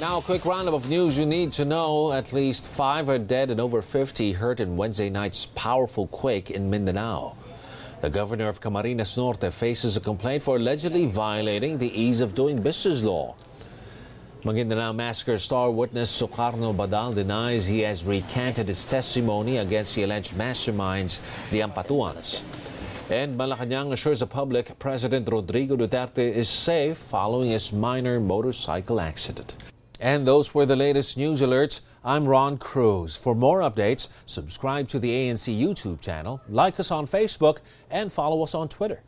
now, a quick roundup of news you need to know. At least five are dead and over 50 hurt in Wednesday night's powerful quake in Mindanao. The governor of Camarines Norte faces a complaint for allegedly violating the ease of doing business law. Maguindanao massacre star witness Sukarno Badal denies he has recanted his testimony against the alleged masterminds, the Ampatuans. And Malacanang assures the public President Rodrigo Duterte is safe following his minor motorcycle accident. And those were the latest news alerts. I'm Ron Cruz. For more updates, subscribe to the ANC YouTube channel, like us on Facebook, and follow us on Twitter.